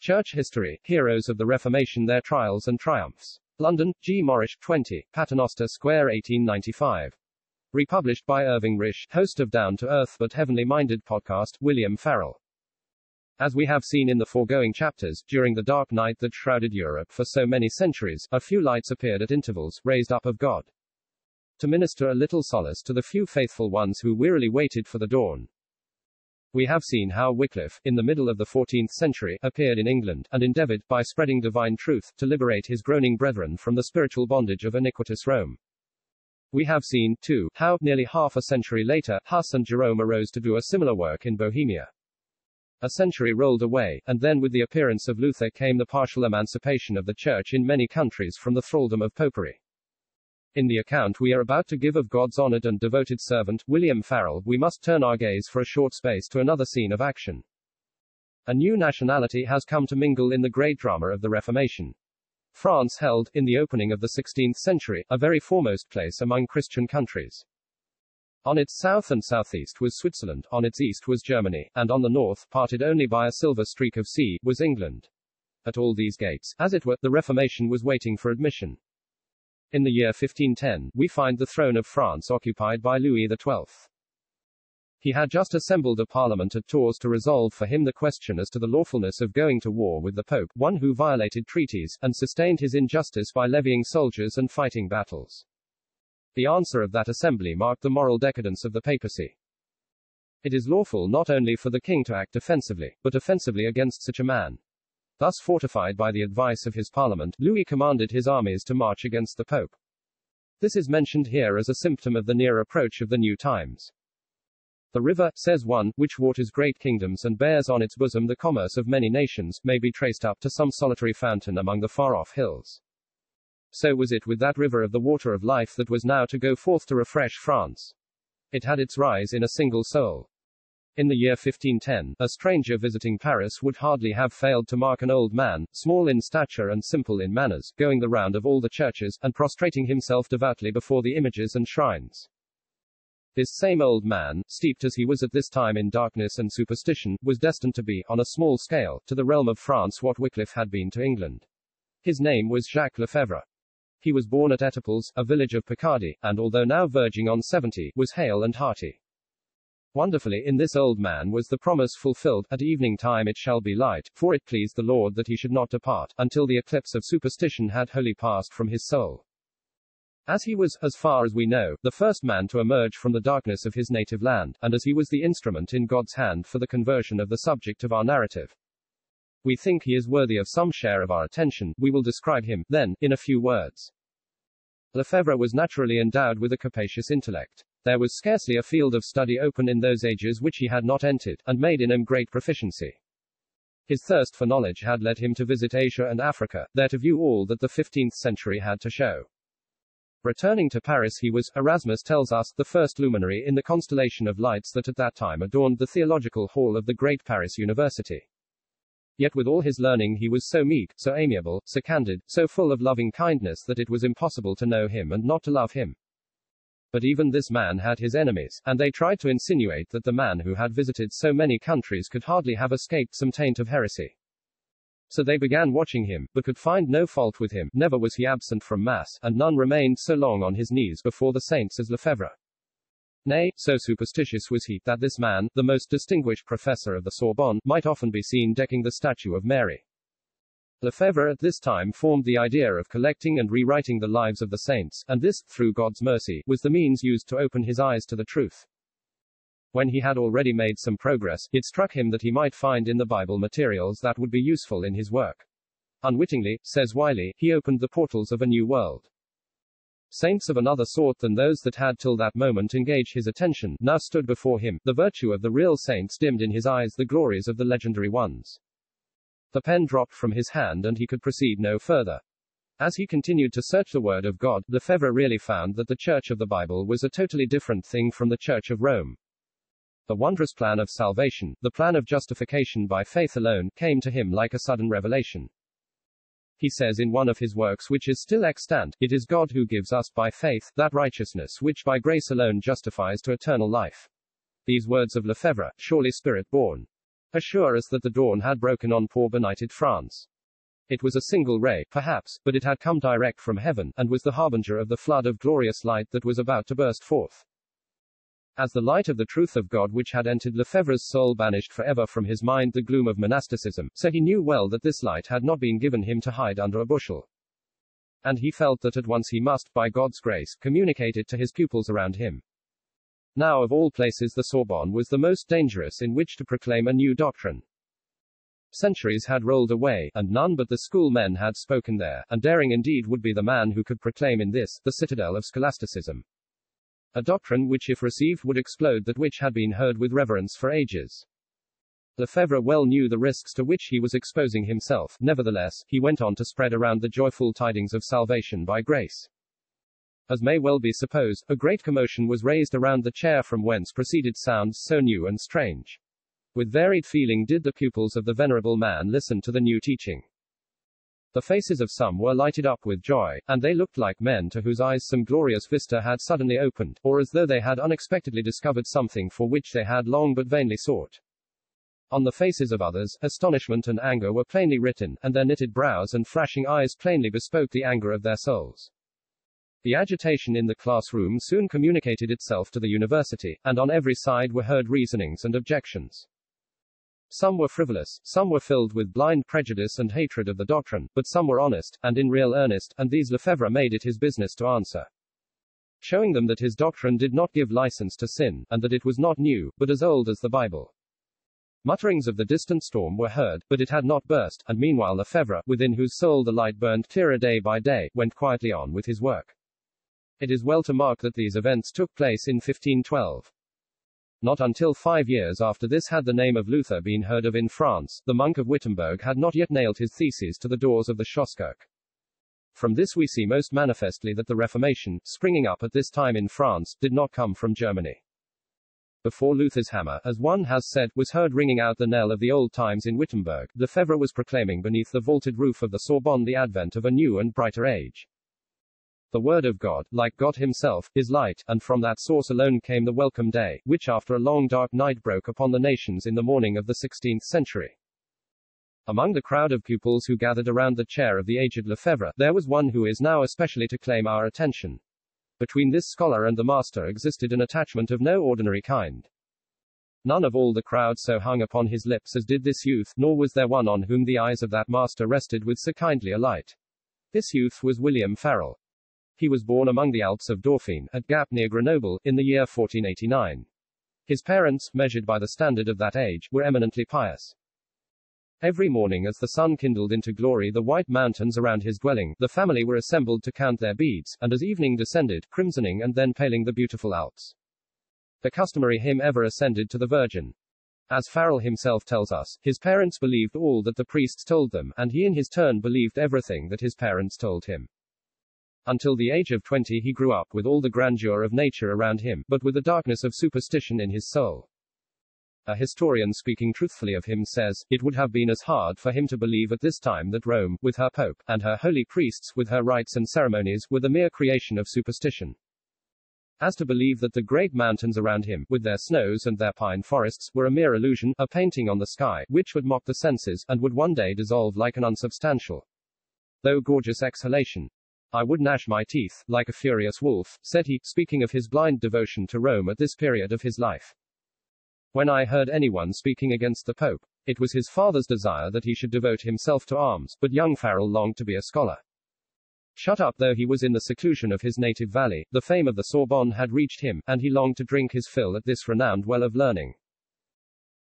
Church History, Heroes of the Reformation Their Trials and Triumphs. London, G. Morrish, 20, Paternoster Square 1895. Republished by Irving Risch, host of Down to Earth but Heavenly Minded podcast, William Farel. As we have seen in the foregoing chapters, during the dark night that shrouded Europe for so many centuries, a few lights appeared at intervals, raised up of God. To minister a little solace to the few faithful ones who wearily waited for the dawn. We have seen how Wycliffe, in the middle of the 14th century, appeared in England, and endeavored, by spreading divine truth, to liberate his groaning brethren from the spiritual bondage of iniquitous Rome. We have seen, too, how, nearly half a century later, Huss and Jerome arose to do a similar work in Bohemia. A century rolled away, and then with the appearance of Luther came the partial emancipation of the Church in many countries from the thraldom of popery. In the account we are about to give of God's honored and devoted servant, William Farel, we must turn our gaze for a short space to another scene of action. A new nationality has come to mingle in the great drama of the Reformation. France held, in the opening of the 16th century, a very foremost place among Christian countries. On its south and southeast was Switzerland, on its east was Germany, and on the north, parted only by a silver streak of sea, was England. At all these gates, as it were, the Reformation was waiting for admission. In the year 1510, we find the throne of France occupied by Louis XII. He had just assembled a parliament at Tours to resolve for him the question as to the lawfulness of going to war with the Pope, one who violated treaties, and sustained his injustice by levying soldiers and fighting battles. The answer of that assembly marked the moral decadence of the papacy. It is lawful not only for the king to act defensively, but offensively against such a man. Thus fortified by the advice of his parliament, Louis commanded his armies to march against the Pope. This is mentioned here as a symptom of the near approach of the new times. The river, says one, which waters great kingdoms and bears on its bosom the commerce of many nations, may be traced up to some solitary fountain among the far-off hills. So was it with that river of the water of life that was now to go forth to refresh France. It had its rise in a single soul. In the year 1510, a stranger visiting Paris would hardly have failed to mark an old man, small in stature and simple in manners, going the round of all the churches, and prostrating himself devoutly before the images and shrines. This same old man, steeped as he was at this time in darkness and superstition, was destined to be, on a small scale, to the realm of France what Wycliffe had been to England. His name was Jacques Lefebvre. He was born at Etaples, a village of Picardy, and although now verging on 70, was hale and hearty. Wonderfully, in this old man was the promise fulfilled, at evening time it shall be light, for it pleased the Lord that he should not depart, until the eclipse of superstition had wholly passed from his soul. As he was, as far as we know, the first man to emerge from the darkness of his native land, and as he was the instrument in God's hand for the conversion of the subject of our narrative, we think he is worthy of some share of our attention, we will describe him, then, in a few words. Lefebvre was naturally endowed with a capacious intellect. There was scarcely a field of study open in those ages which he had not entered, and made in him great proficiency. His thirst for knowledge had led him to visit Asia and Africa, there to view all that the 15th century had to show. Returning to Paris he was, Erasmus tells us, the first luminary in the constellation of lights that at that time adorned the theological hall of the great Paris University. Yet with all his learning he was so meek, so amiable, so candid, so full of loving kindness that it was impossible to know him and not to love him. But even this man had his enemies, and they tried to insinuate that the man who had visited so many countries could hardly have escaped some taint of heresy. So they began watching him, but could find no fault with him, never was he absent from Mass, and none remained so long on his knees before the saints as Lefebvre. Nay, so superstitious was he, that this man, the most distinguished professor of the Sorbonne, might often be seen decking the statue of Mary. Lefebvre at this time formed the idea of collecting and rewriting the lives of the saints, and this, through God's mercy, was the means used to open his eyes to the truth. When he had already made some progress, it struck him that he might find in the Bible materials that would be useful in his work. Unwittingly, says Wylie, he opened the portals of a new world. Saints of another sort than those that had till that moment engaged his attention, now stood before him, the virtue of the real saints dimmed in his eyes the glories of the legendary ones. The pen dropped from his hand and he could proceed no further. As he continued to search the Word of God, Lefebvre really found that the Church of the Bible was a totally different thing from the Church of Rome. The wondrous plan of salvation, the plan of justification by faith alone, came to him like a sudden revelation. He says in one of his works which is still extant, It is God who gives us by faith that righteousness which by grace alone justifies to eternal life. These words of Lefebvre, surely spirit born. assure us that the dawn had broken on poor benighted France. It was a single ray, perhaps, but it had come direct from heaven, and was the harbinger of the flood of glorious light that was about to burst forth. As the light of the truth of God which had entered Lefebvre's soul banished forever from his mind the gloom of monasticism, so he knew well that this light had not been given him to hide under a bushel. And he felt that at once he must, by God's grace, communicate it to his pupils around him. Now of all places the Sorbonne was the most dangerous in which to proclaim a new doctrine. Centuries had rolled away, and none but the schoolmen had spoken there, and daring indeed would be the man who could proclaim in this, the citadel of scholasticism. A doctrine which if received would explode that which had been heard with reverence for ages. Lefebvre well knew the risks to which he was exposing himself, nevertheless, he went on to spread around the joyful tidings of salvation by grace. As may well be supposed, a great commotion was raised around the chair from whence proceeded sounds so new and strange. With varied feeling did the pupils of the venerable man listen to the new teaching. The faces of some were lighted up with joy, and they looked like men to whose eyes some glorious vista had suddenly opened, or as though they had unexpectedly discovered something for which they had long but vainly sought. On the faces of others, astonishment and anger were plainly written, and their knitted brows and flashing eyes plainly bespoke the anger of their souls. The agitation in the classroom soon communicated itself to the university, and on every side were heard reasonings and objections. Some were frivolous, some were filled with blind prejudice and hatred of the doctrine, but some were honest, and in real earnest, and these Lefebvre made it his business to answer. Showing them that his doctrine did not give license to sin, and that it was not new, but as old as the Bible. Mutterings of the distant storm were heard, but it had not burst, and meanwhile Lefebvre, within whose soul the light burned clearer day by day, went quietly on with his work. It is well to mark that these events took place in 1512. Not until five years after this had the name of Luther been heard of in France, the monk of Wittenberg had not yet nailed his theses to the doors of the Schlosskirche. From this we see most manifestly that the Reformation, springing up at this time in France, did not come from Germany. Before Luther's hammer, as one has said, was heard ringing out the knell of the old times in Wittenberg, Lefebvre was proclaiming beneath the vaulted roof of the Sorbonne the advent of a new and brighter age. The Word of God, like God Himself, is light, and from that source alone came the welcome day, which after a long dark night broke upon the nations in the morning of the 16th century. Among the crowd of pupils who gathered around the chair of the aged Lefebvre, there was one who is now especially to claim our attention. Between this scholar and the master existed an attachment of no ordinary kind. None of all the crowd so hung upon his lips as did this youth, nor was there one on whom the eyes of that master rested with so kindly a light. This youth was William Farel. He was born among the Alps of Dauphine, at Gap near Grenoble, in the year 1489. His parents, measured by the standard of that age, were eminently pious. Every morning as the sun kindled into glory the white mountains around his dwelling, the family were assembled to count their beads, and as evening descended, crimsoning and then paling the beautiful Alps. The customary hymn ever ascended to the Virgin. As Farel himself tells us, his parents believed all that the priests told them, and he in his turn believed everything that his parents told him. Until the age of 20 he grew up with all the grandeur of nature around him, but with the darkness of superstition in his soul. A historian speaking truthfully of him says, It would have been as hard for him to believe at this time that Rome, with her pope, and her holy priests, with her rites and ceremonies, were the mere creation of superstition. As to believe that the great mountains around him, with their snows and their pine forests, were a mere illusion, a painting on the sky, which would mock the senses, and would one day dissolve like an unsubstantial, though gorgeous exhalation. I would gnash my teeth, like a furious wolf, said he, speaking of his blind devotion to Rome at this period of his life. When I heard anyone speaking against the Pope, it was his father's desire that he should devote himself to arms, but young Farel longed to be a scholar. Shut up though he was in the seclusion of his native valley, the fame of the Sorbonne had reached him, and he longed to drink his fill at this renowned well of learning.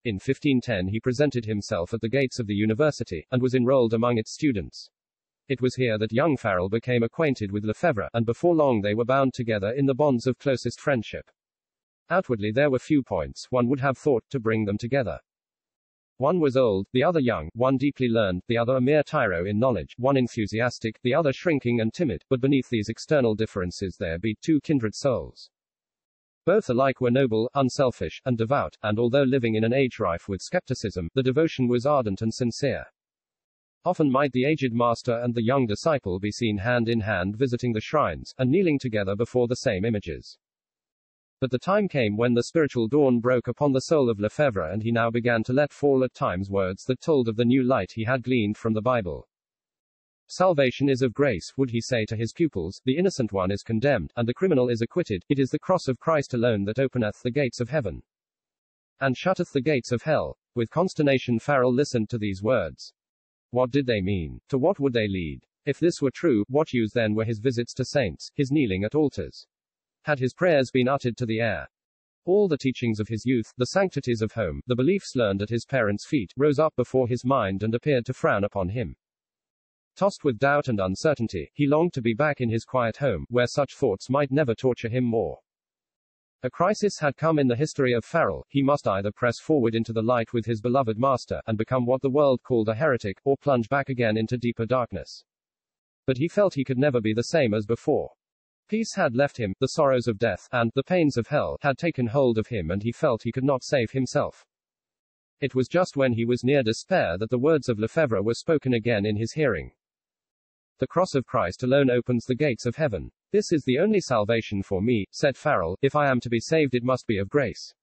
In 1510 he presented himself at the gates of the university, and was enrolled among its students. It was here that young Farel became acquainted with Lefebvre, and before long they were bound together in the bonds of closest friendship. Outwardly there were few points, one would have thought, to bring them together. One was old, the other young, one deeply learned, the other a mere tyro in knowledge, one enthusiastic, the other shrinking and timid, but beneath these external differences there beat two kindred souls. Both alike were noble, unselfish, and devout, and although living in an age rife with skepticism, the devotion was ardent and sincere. Often might the aged master and the young disciple be seen hand in hand visiting the shrines, and kneeling together before the same images. But the time came when the spiritual dawn broke upon the soul of Lefebvre and he now began to let fall at times words that told of the new light he had gleaned from the Bible. Salvation is of grace, would he say to his pupils, the innocent one is condemned, and the criminal is acquitted, it is the cross of Christ alone that openeth the gates of heaven, and shutteth the gates of hell. With consternation Farel listened to these words. What did they mean? To what would they lead? If this were true, what use then were his visits to saints, his kneeling at altars? Had his prayers been uttered to the air? All the teachings of his youth, the sanctities of home, the beliefs learned at his parents' feet, rose up before his mind and appeared to frown upon him. Tossed with doubt and uncertainty, he longed to be back in his quiet home, where such thoughts might never torture him more. A crisis had come in the history of Farel. He must either press forward into the light with his beloved master, and become what the world called a heretic, or plunge back again into deeper darkness. But he felt he could never be the same as before. Peace had left him, the sorrows of death, and the pains of hell, had taken hold of him, and he felt he could not save himself. It was just when he was near despair that the words of Lefebvre were spoken again in his hearing. The cross of Christ alone opens the gates of heaven. This is the only salvation for me, said Farel. If I am to be saved, it must be of grace.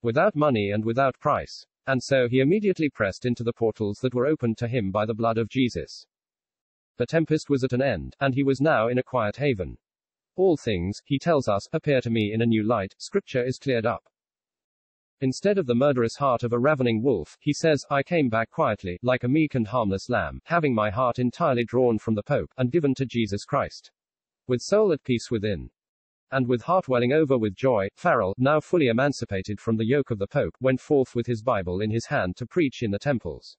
Without money and without price. And so he immediately pressed into the portals that were opened to him by the blood of Jesus. The tempest was at an end, and he was now in a quiet haven. All things, he tells us, appear to me in a new light, scripture is cleared up. Instead of the murderous heart of a ravening wolf, he says, I came back quietly, like a meek and harmless lamb, having my heart entirely drawn from the Pope, and given to Jesus Christ. With soul at peace within. And with heart welling over with joy, Farel, now fully emancipated from the yoke of the Pope, went forth with his Bible in his hand to preach in the temples.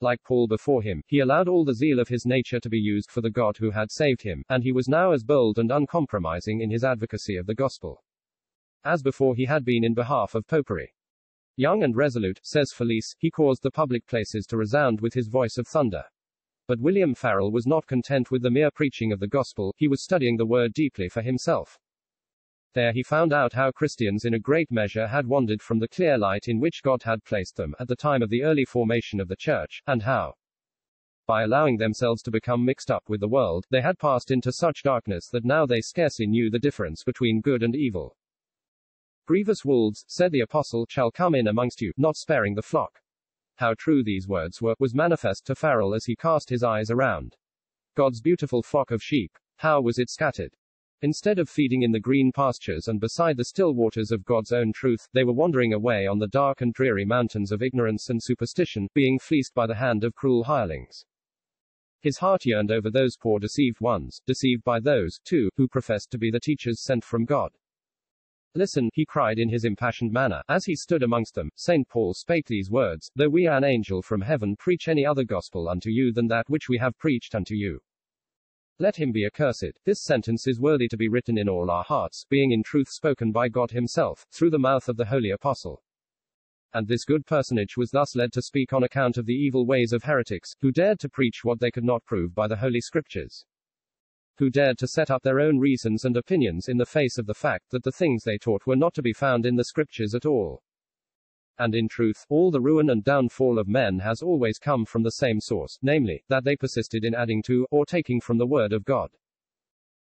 Like Paul before him, he allowed all the zeal of his nature to be used for the God who had saved him, and he was now as bold and uncompromising in his advocacy of the gospel as before he had been in behalf of popery. Young and resolute, says Felice, he caused the public places to resound with his voice of thunder. But William Farel was not content with the mere preaching of the gospel, he was studying the word deeply for himself. There he found out how Christians in a great measure had wandered from the clear light in which God had placed them at the time of the early formation of the church, and how, by allowing themselves to become mixed up with the world, they had passed into such darkness that now they scarcely knew the difference between good and evil. Grievous wolves, said the apostle, shall come in amongst you, not sparing the flock. How true these words were, was manifest to Farel as he cast his eyes around. God's beautiful flock of sheep. How was it scattered? Instead of feeding in the green pastures and beside the still waters of God's own truth, they were wandering away on the dark and dreary mountains of ignorance and superstition, being fleeced by the hand of cruel hirelings. His heart yearned over those poor deceived ones, deceived by those, too, who professed to be the teachers sent from God. Listen, he cried in his impassioned manner, as he stood amongst them. St. Paul spake these words, Though we an angel from heaven preach any other gospel unto you than that which we have preached unto you. Let him be accursed. This sentence is worthy to be written in all our hearts, being in truth spoken by God himself, through the mouth of the holy apostle. And this good personage was thus led to speak on account of the evil ways of heretics, who dared to preach what they could not prove by the holy scriptures who dared to set up their own reasons and opinions in the face of the fact that the things they taught were not to be found in the scriptures at all. And in truth, all the ruin and downfall of men has always come from the same source, namely, that they persisted in adding to, or taking from the Word of God.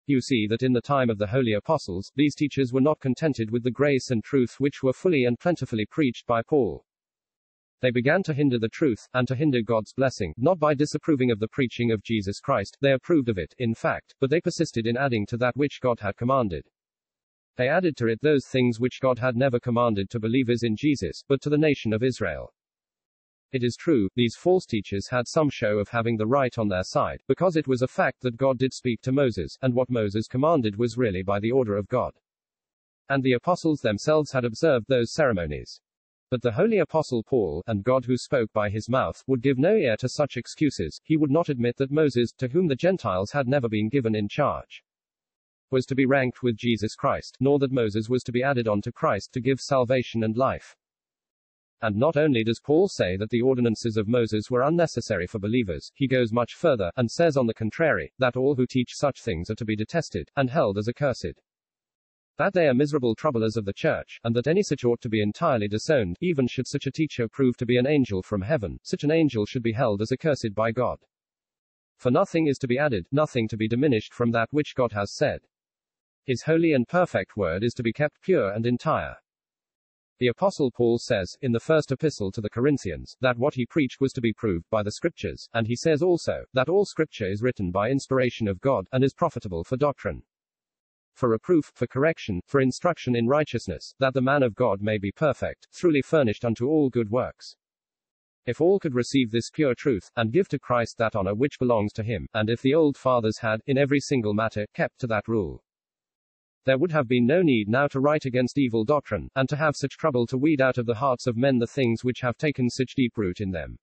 You see that in the time of the holy apostles, these teachers were not contented with the grace and truth which were fully and plentifully preached by Paul. They began to hinder the truth, and to hinder God's blessing, not by disapproving of the preaching of Jesus Christ, they approved of it, in fact, but they persisted in adding to that which God had commanded. They added to it those things which God had never commanded to believers in Jesus, but to the nation of Israel. It is true, these false teachers had some show of having the right on their side, because it was a fact that God did speak to Moses, and what Moses commanded was really by the order of God. And the apostles themselves had observed those ceremonies. But the holy apostle Paul, and God who spoke by his mouth, would give no ear to such excuses. He would not admit that Moses, to whom the Gentiles had never been given in charge, was to be ranked with Jesus Christ, nor that Moses was to be added on to Christ to give salvation and life. And not only does Paul say that the ordinances of Moses were unnecessary for believers, he goes much further, and says on the contrary, that all who teach such things are to be detested, and held as accursed that they are miserable troublers of the church, and that any such ought to be entirely disowned, even should such a teacher prove to be an angel from heaven, such an angel should be held as accursed by God. For nothing is to be added, nothing to be diminished from that which God has said. His holy and perfect word is to be kept pure and entire. The Apostle Paul says, in the first epistle to the Corinthians, that what he preached was to be proved by the Scriptures, and he says also, that all Scripture is written by inspiration of God, and is profitable for doctrine, for reproof, for correction, for instruction in righteousness, that the man of God may be perfect, truly furnished unto all good works. If all could receive this pure truth, and give to Christ that honor which belongs to him, and if the old fathers had, in every single matter, kept to that rule, there would have been no need now to write against evil doctrine, and to have such trouble to weed out of the hearts of men the things which have taken such deep root in them.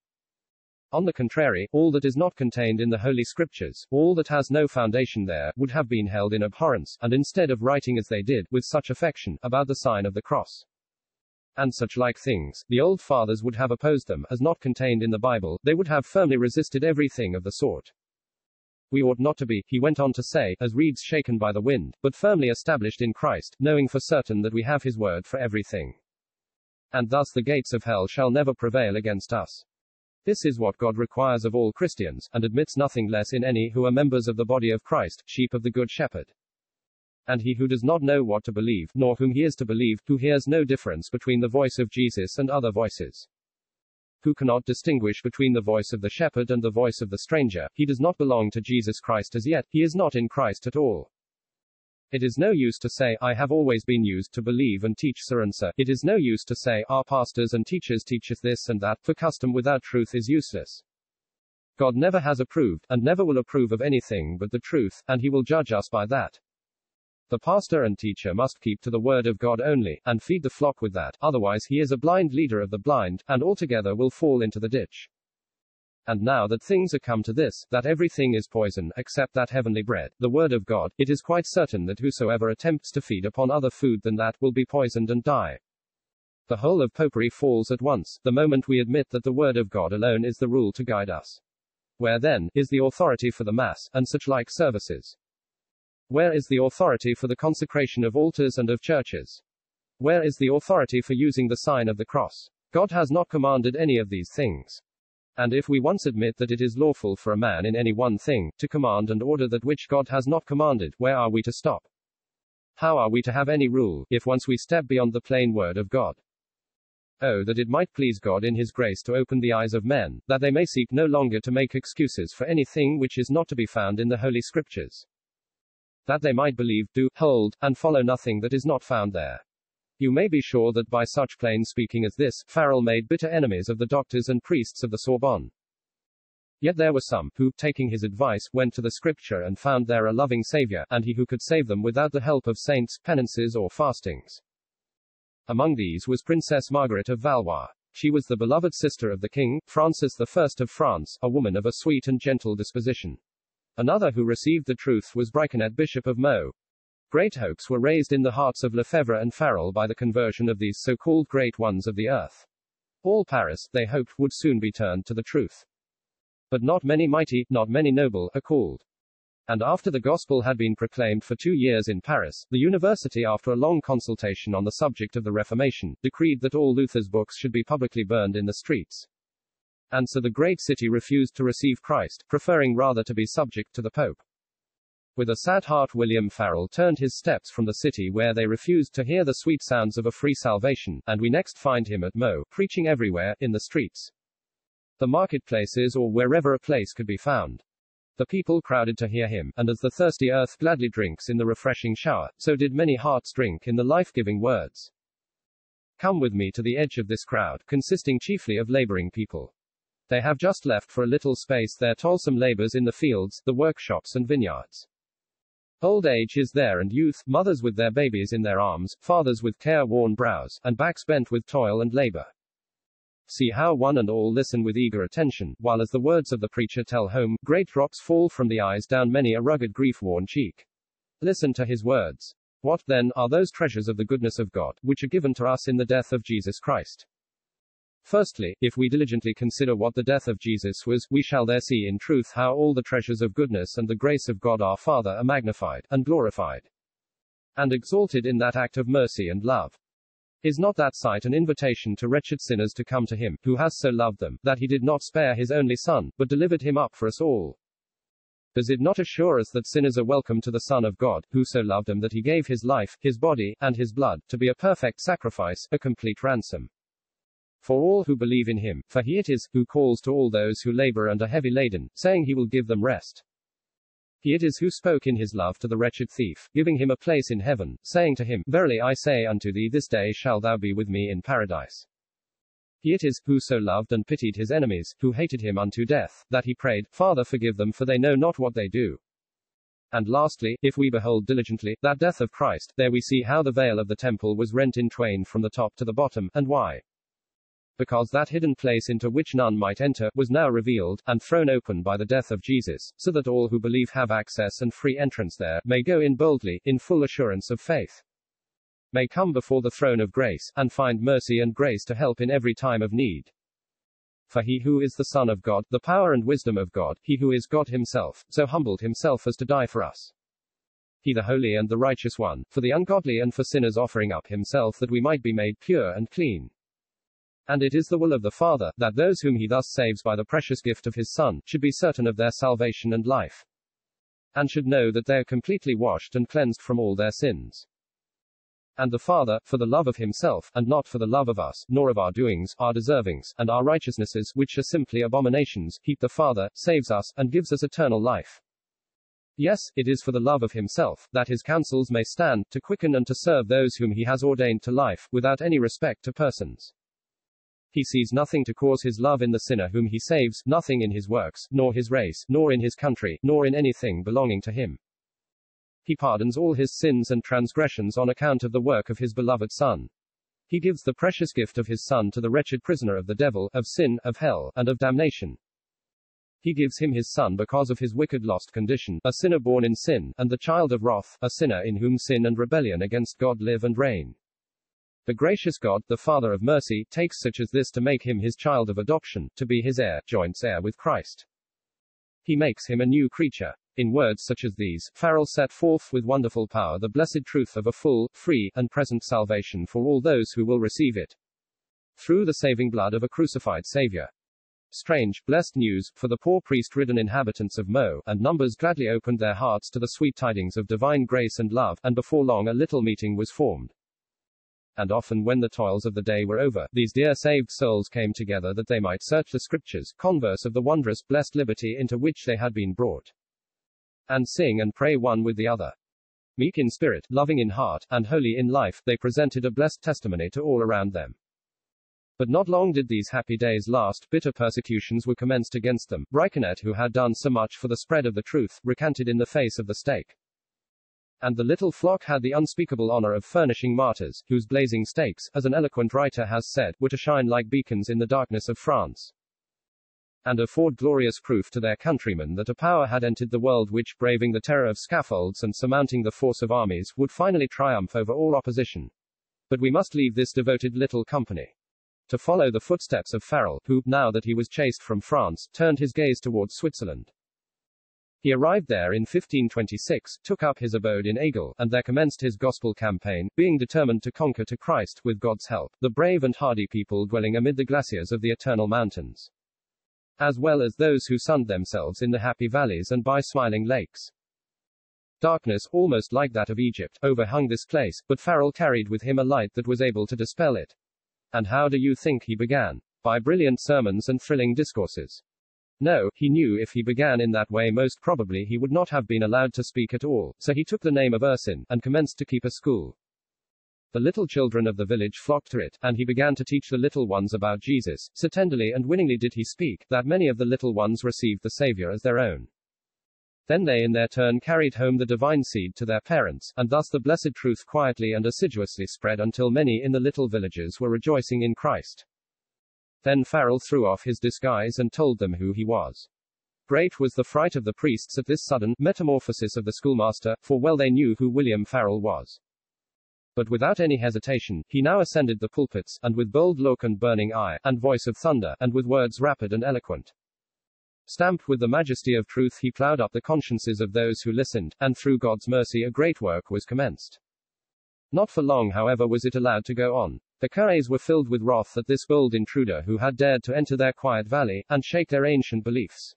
On the contrary, all that is not contained in the Holy Scriptures, all that has no foundation there, would have been held in abhorrence, and instead of writing as they did, with such affection, about the sign of the cross, and such like things, the old fathers would have opposed them, as not contained in the Bible, they would have firmly resisted everything of the sort. We ought not to be, he went on to say, as reeds shaken by the wind, but firmly established in Christ, knowing for certain that we have his word for everything. And thus the gates of hell shall never prevail against us. This is what God requires of all Christians, and admits nothing less in any who are members of the body of Christ, sheep of the Good Shepherd. And he who does not know what to believe, nor whom he is to believe, who hears no difference between the voice of Jesus and other voices, who cannot distinguish between the voice of the shepherd and the voice of the stranger, he does not belong to Jesus Christ as yet, he is not in Christ at all. It is no use to say, I have always been used to believe and teach sir and sir. It is no use to say, our pastors and teachers teacheth this and that, for custom without truth is useless. God never has approved, and never will approve of anything but the truth, and he will judge us by that. The pastor and teacher must keep to the word of God only, and feed the flock with that, otherwise he is a blind leader of the blind, and altogether will fall into the ditch. And now that things are come to this, that everything is poison, except that heavenly bread, the word of God, it is quite certain that whosoever attempts to feed upon other food than that will be poisoned and die. The whole of popery falls at once, the moment we admit that the word of God alone is the rule to guide us. Where then, is the authority for the Mass, and such like services? Where is the authority for the consecration of altars and of churches? Where is the authority for using the sign of the cross? God has not commanded any of these things. And if we once admit that it is lawful for a man in any one thing to command and order that which God has not commanded, where are we to stop? How are we to have any rule, if once we step beyond the plain word of God? Oh, that it might please God in His grace to open the eyes of men, that they may seek no longer to make excuses for anything which is not to be found in the Holy Scriptures that they might believe, do, hold, and follow nothing that is not found there. You may be sure that by such plain speaking as this, Farel made bitter enemies of the doctors and priests of the Sorbonne. Yet there were some, who, taking his advice, went to the scripture and found there a loving Savior, and he who could save them without the help of saints, penances, or fastings. Among these was Princess Margaret of Valois. She was the beloved sister of the king, Francis I of France, a woman of a sweet and gentle disposition. Another who received the truth was Briçonnet, Bishop of Meaux. Great hopes were raised in the hearts of Lefebvre and Farel by the conversion of these so-called great ones of the earth. All Paris, they hoped, would soon be turned to the truth. But not many mighty, not many noble, are called. And after the gospel had been proclaimed for two years in Paris, the university, after a long consultation on the subject of the Reformation, decreed that all Luther's books should be publicly burned in the streets and so the great city refused to receive Christ, preferring rather to be subject to the Pope. With a sad heart, William Farel turned his steps from the city where they refused to hear the sweet sounds of a free salvation, and we next find him at Meaux, preaching everywhere, in the streets, the marketplaces, or wherever a place could be found. The people crowded to hear him, and as the thirsty earth gladly drinks in the refreshing shower, so did many hearts drink in the life giving words. Come with me to the edge of this crowd, consisting chiefly of laboring people. They have just left for a little space their toilsome labors in the fields, the workshops and vineyards. Old age is there and youth, mothers with their babies in their arms, fathers with care-worn brows, and backs bent with toil and labor. See how one and all listen with eager attention, while as the words of the preacher tell home, great drops fall from the eyes down many a rugged grief-worn cheek. Listen to his words. What, then, are those treasures of the goodness of God, which are given to us in the death of Jesus Christ? Firstly, if we diligently consider what the death of Jesus was, we shall there see in truth how all the treasures of goodness and the grace of God our Father are magnified, and glorified, and exalted in that act of mercy and love. Is not that sight an invitation to wretched sinners to come to him, who has so loved them, that he did not spare his only Son, but delivered him up for us all? Does it not assure us that sinners are welcome to the Son of God, who so loved them that he gave his life, his body, and his blood, to be a perfect sacrifice, a complete ransom? For all who believe in him, for he it is, who calls to all those who labor and are heavy laden, saying he will give them rest. He it is who spoke in his love to the wretched thief, giving him a place in heaven, saying to him, Verily I say unto thee, this day shalt thou be with me in paradise. He it is, who so loved and pitied his enemies, who hated him unto death, that he prayed, Father forgive them for they know not what they do. And lastly, if we behold diligently, that death of Christ, there we see how the veil of the temple was rent in twain from the top to the bottom, and why. Because that hidden place into which none might enter, was now revealed, and thrown open by the death of Jesus, so that all who believe have access and free entrance there, may go in boldly, in full assurance of faith may come before the throne of grace, and find mercy and grace to help in every time of need. For he who is the Son of God, the power and wisdom of God, he who is God himself, so humbled himself as to die for us. He the holy and the righteous one, for the ungodly and for sinners offering up himself that we might be made pure and clean. And it is the will of the Father, that those whom he thus saves by the precious gift of his Son, should be certain of their salvation and life. And should know that they are completely washed and cleansed from all their sins. And the Father, for the love of himself, and not for the love of us, nor of our doings, our deservings, and our righteousnesses, which are simply abominations, keep the Father, saves us, and gives us eternal life. Yes, it is for the love of himself, that his counsels may stand, to quicken and to serve those whom he has ordained to life, without any respect to persons. He sees nothing to cause his love in the sinner whom he saves, nothing in his works, nor his race, nor in his country, nor in anything belonging to him. He pardons all his sins and transgressions on account of the work of his beloved Son. He gives the precious gift of his Son to the wretched prisoner of the devil, of sin, of hell, and of damnation. He gives him his Son because of his wicked lost condition, a sinner born in sin, and the child of wrath, a sinner in whom sin and rebellion against God live and reign. The gracious God, the Father of mercy, takes such as this to make him his child of adoption, to be his heir, joints heir with Christ. He makes him a new creature. In words such as these, Farel set forth with wonderful power the blessed truth of a full, free, and present salvation for all those who will receive it. Through the saving blood of a crucified Savior. Strange, blessed news, for the poor priest ridden inhabitants of Meaux, and numbers gladly opened their hearts to the sweet tidings of divine grace and love, and before long a little meeting was formed. And often when the toils of the day were over, these dear saved souls came together that they might search the scriptures, converse of the wondrous, blessed liberty into which they had been brought and sing and pray one with the other. Meek in spirit, loving in heart, and holy in life, they presented a blessed testimony to all around them. But not long did these happy days last, bitter persecutions were commenced against them. Briçonnet, who had done so much for the spread of the truth, recanted in the face of the stake. And the little flock had the unspeakable honor of furnishing martyrs, whose blazing stakes, as an eloquent writer has said, were to shine like beacons in the darkness of France and afford glorious proof to their countrymen that a power had entered the world which, braving the terror of scaffolds and surmounting the force of armies, would finally triumph over all opposition. But we must leave this devoted little company to follow the footsteps of Farel, who, now that he was chased from France, turned his gaze towards Switzerland. He arrived there in 1526, took up his abode in Aigle, and there commenced his gospel campaign, being determined to conquer to Christ, with God's help, the brave and hardy people dwelling amid the glaciers of the eternal mountains as well as those who sunned themselves in the happy valleys and by smiling lakes. Darkness, almost like that of Egypt, overhung this place, but Farel carried with him a light that was able to dispel it. And how do you think he began? By brilliant sermons and thrilling discourses. No, he knew if he began in that way most probably he would not have been allowed to speak at all, so he took the name of Ursin, and commenced to keep a school. The little children of the village flocked to it, and he began to teach the little ones about Jesus. So tenderly and winningly did he speak, that many of the little ones received the Savior as their own. Then they in their turn carried home the divine seed to their parents, and thus the blessed truth quietly and assiduously spread until many in the little villages were rejoicing in Christ. Then Farel threw off his disguise and told them who he was. Great was the fright of the priests at this sudden metamorphosis of the schoolmaster, for well they knew who William Farel was. But without any hesitation, he now ascended the pulpits, and with bold look and burning eye, and voice of thunder, and with words rapid and eloquent. Stamped with the majesty of truth, he ploughed up the consciences of those who listened, and through God's mercy a great work was commenced. Not for long, however, was it allowed to go on. The curés were filled with wrath at this bold intruder who had dared to enter their quiet valley, and shake their ancient beliefs.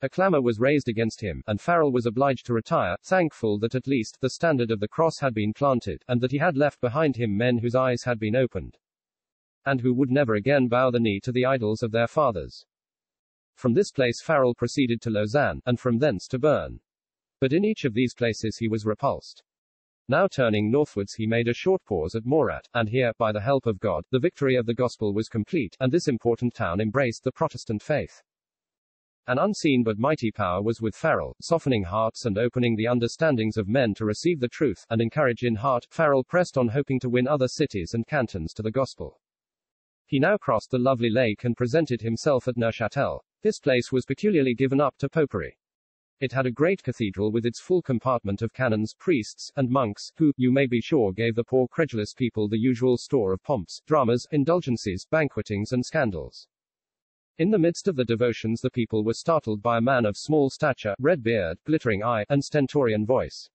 A clamor was raised against him, and Farel was obliged to retire, thankful that at least the standard of the cross had been planted, and that he had left behind him men whose eyes had been opened, and who would never again bow the knee to the idols of their fathers. From this place Farel proceeded to Lausanne, and from thence to Bern. But in each of these places he was repulsed. Now turning northwards he made a short pause at Morat, and here, by the help of God, the victory of the gospel was complete, and this important town embraced the Protestant faith. An unseen but mighty power was with Farel, softening hearts and opening the understandings of men to receive the truth, and encourage in heart, Farel pressed on hoping to win other cities and cantons to the gospel. He now crossed the lovely lake and presented himself at Neuchâtel. This place was peculiarly given up to popery. It had a great cathedral with its full compartment of canons, priests, and monks, who, you may be sure, gave the poor credulous people the usual store of pomps, dramas, indulgences, banquetings, and scandals. In the midst of the devotions, the people were startled by a man of small stature, red beard, glittering eye, and stentorian voice,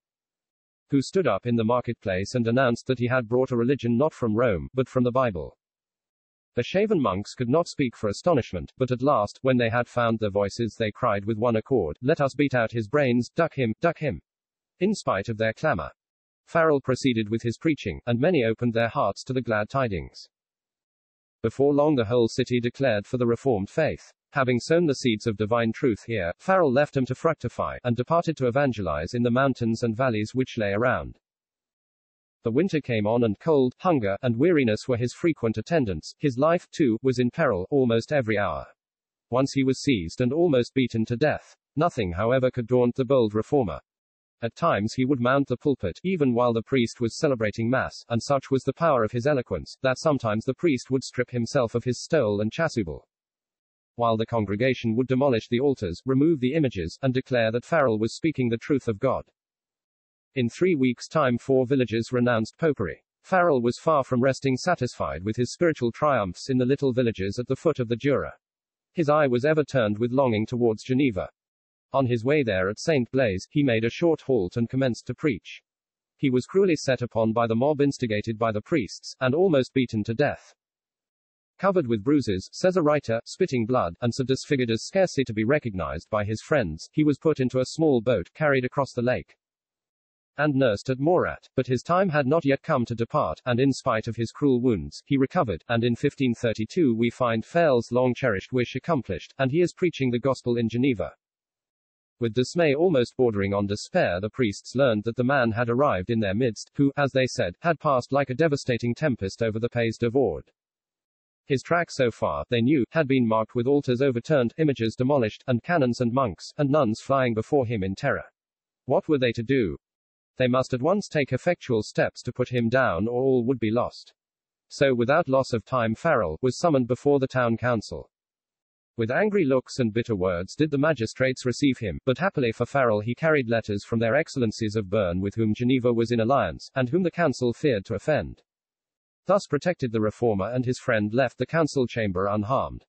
who stood up in the marketplace and announced that he had brought a religion not from Rome, but from the Bible. The shaven monks could not speak for astonishment, but at last, when they had found their voices, they cried with one accord, Let us beat out his brains, duck him, duck him. In spite of their clamor, Farel proceeded with his preaching, and many opened their hearts to the glad tidings. Before long, the whole city declared for the Reformed faith. Having sown the seeds of divine truth here, Farel left them to fructify, and departed to evangelize in the mountains and valleys which lay around. The winter came on and cold, hunger, and weariness were his frequent attendants. His life, too, was in peril, almost every hour. Once he was seized and almost beaten to death. Nothing, however, could daunt the bold reformer. At times he would mount the pulpit, even while the priest was celebrating Mass, and such was the power of his eloquence, that sometimes the priest would strip himself of his stole and chasuble. While the congregation would demolish the altars, remove the images, and declare that Farel was speaking the truth of God. In three weeks' time, four villages renounced popery. Farel was far from resting satisfied with his spiritual triumphs in the little villages at the foot of the Jura. His eye was ever turned with longing towards Geneva. On his way there at St. Blaise, he made a short halt and commenced to preach. He was cruelly set upon by the mob instigated by the priests, and almost beaten to death. Covered with bruises, says a writer, spitting blood, and so disfigured as scarcely to be recognized by his friends, he was put into a small boat, carried across the lake and nursed at Morat, but his time had not yet come to depart, and in spite of his cruel wounds, he recovered, and in 1532 we find Farel's long-cherished wish accomplished, and he is preaching the gospel in Geneva. With dismay almost bordering on despair, the priests learned that the man had arrived in their midst, who, as they said, had passed like a devastating tempest over the Pays de Vaud. His track so far, they knew, had been marked with altars overturned, images demolished, and canons and monks, and nuns flying before him in terror. What were they to do? They must at once take effectual steps to put him down or all would be lost. So without loss of time Farel was summoned before the town council. With angry looks and bitter words did the magistrates receive him, but happily for Farel he carried letters from their excellencies of Bern with whom Geneva was in alliance, and whom the council feared to offend. Thus protected the reformer and his friend left the council chamber unharmed.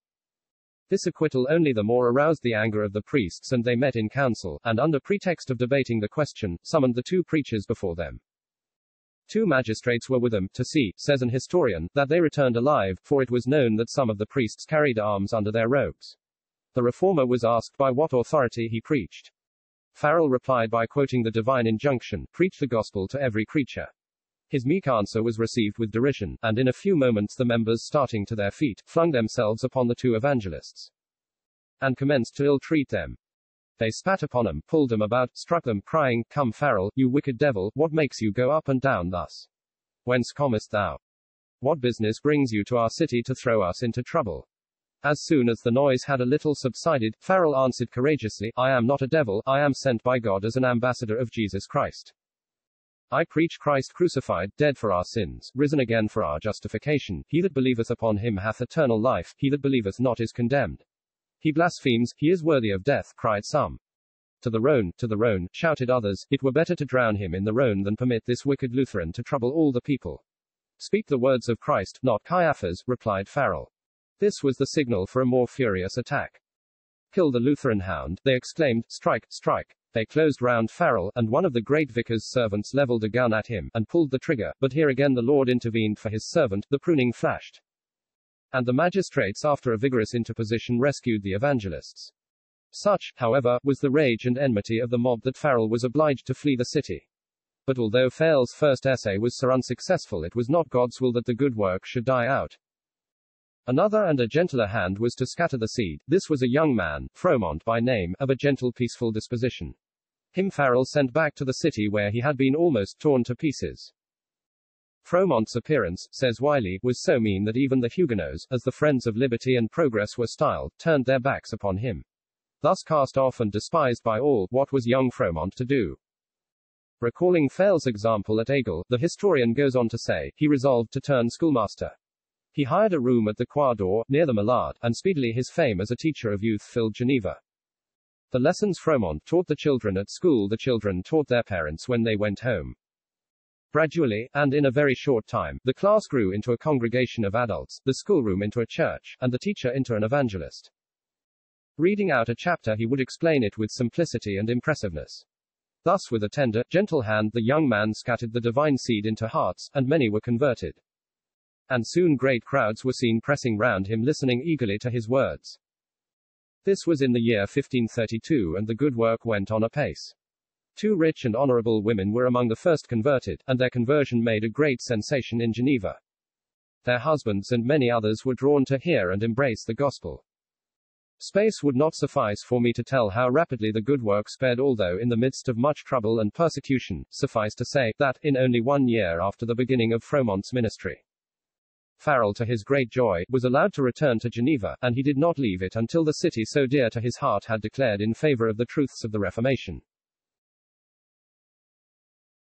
This acquittal only the more aroused the anger of the priests and they met in council, and under pretext of debating the question, summoned the two preachers before them. Two magistrates were with them, to see, says an historian, that they returned alive, for it was known that some of the priests carried arms under their robes. The reformer was asked by what authority he preached. Farel replied by quoting the divine injunction, preach the gospel to every creature. His meek answer was received with derision, and in a few moments the members starting to their feet, flung themselves upon the two evangelists and commenced to ill-treat them. They spat upon them, pulled them about, struck them, crying, Come Farel, you wicked devil, what makes you go up and down thus? Whence comest thou? What business brings you to our city to throw us into trouble? As soon as the noise had a little subsided, Farel answered courageously, I am not a devil, I am sent by God as an ambassador of Jesus Christ. I preach Christ crucified, dead for our sins, risen again for our justification. He that believeth upon him hath eternal life, he that believeth not is condemned. He blasphemes, he is worthy of death, cried some. To the Rhone, to the Rhone, shouted others, it were better to drown him in the Rhone than permit this wicked Lutheran to trouble all the people. Speak the words of Christ, not Caiaphas, replied Farel. This was the signal for a more furious attack. Kill the Lutheran hound, they exclaimed, strike, strike. They closed round Farel, and one of the great vicar's servants leveled a gun at him, and pulled the trigger, but here again the Lord intervened for his servant, the priming flashed. And the magistrates after a vigorous interposition rescued the evangelists. Such, however, was the rage and enmity of the mob that Farel was obliged to flee the city. But although Farel's first essay was so unsuccessful, it was not God's will that the good work should die out. Another and a gentler hand was to scatter the seed. This was a young man, Froment by name, of a gentle, peaceful disposition. Him Farel sent back to the city where he had been almost torn to pieces. Froment's appearance, says Wylie, was so mean that even the Huguenots, as the friends of liberty and progress were styled, turned their backs upon him. Thus cast off and despised by all, what was young Froment to do? Recalling Farel's example at Aigle, the historian goes on to say, he resolved to turn schoolmaster. He hired a room at the Croix d'Or, near the Molard, and speedily his fame as a teacher of youth filled Geneva. The lessons Froment taught the children at school the children taught their parents when they went home. Gradually, and in a very short time, the class grew into a congregation of adults, the schoolroom into a church, and the teacher into an evangelist. Reading out a chapter, he would explain it with simplicity and impressiveness. Thus, with a tender, gentle hand, the young man scattered the divine seed into hearts, and many were converted and soon great crowds were seen pressing round him listening eagerly to his words. This was in the year 1532 and the good work went on apace. Two rich and honorable women were among the first converted, and their conversion made a great sensation in Geneva. Their husbands and many others were drawn to hear and embrace the gospel. Space would not suffice for me to tell how rapidly the good work sped, although in the midst of much trouble and persecution, suffice to say, that, in only one year after the beginning of Froment's ministry, Farel to his great joy, was allowed to return to Geneva, and he did not leave it until the city so dear to his heart had declared in favor of the truths of the Reformation.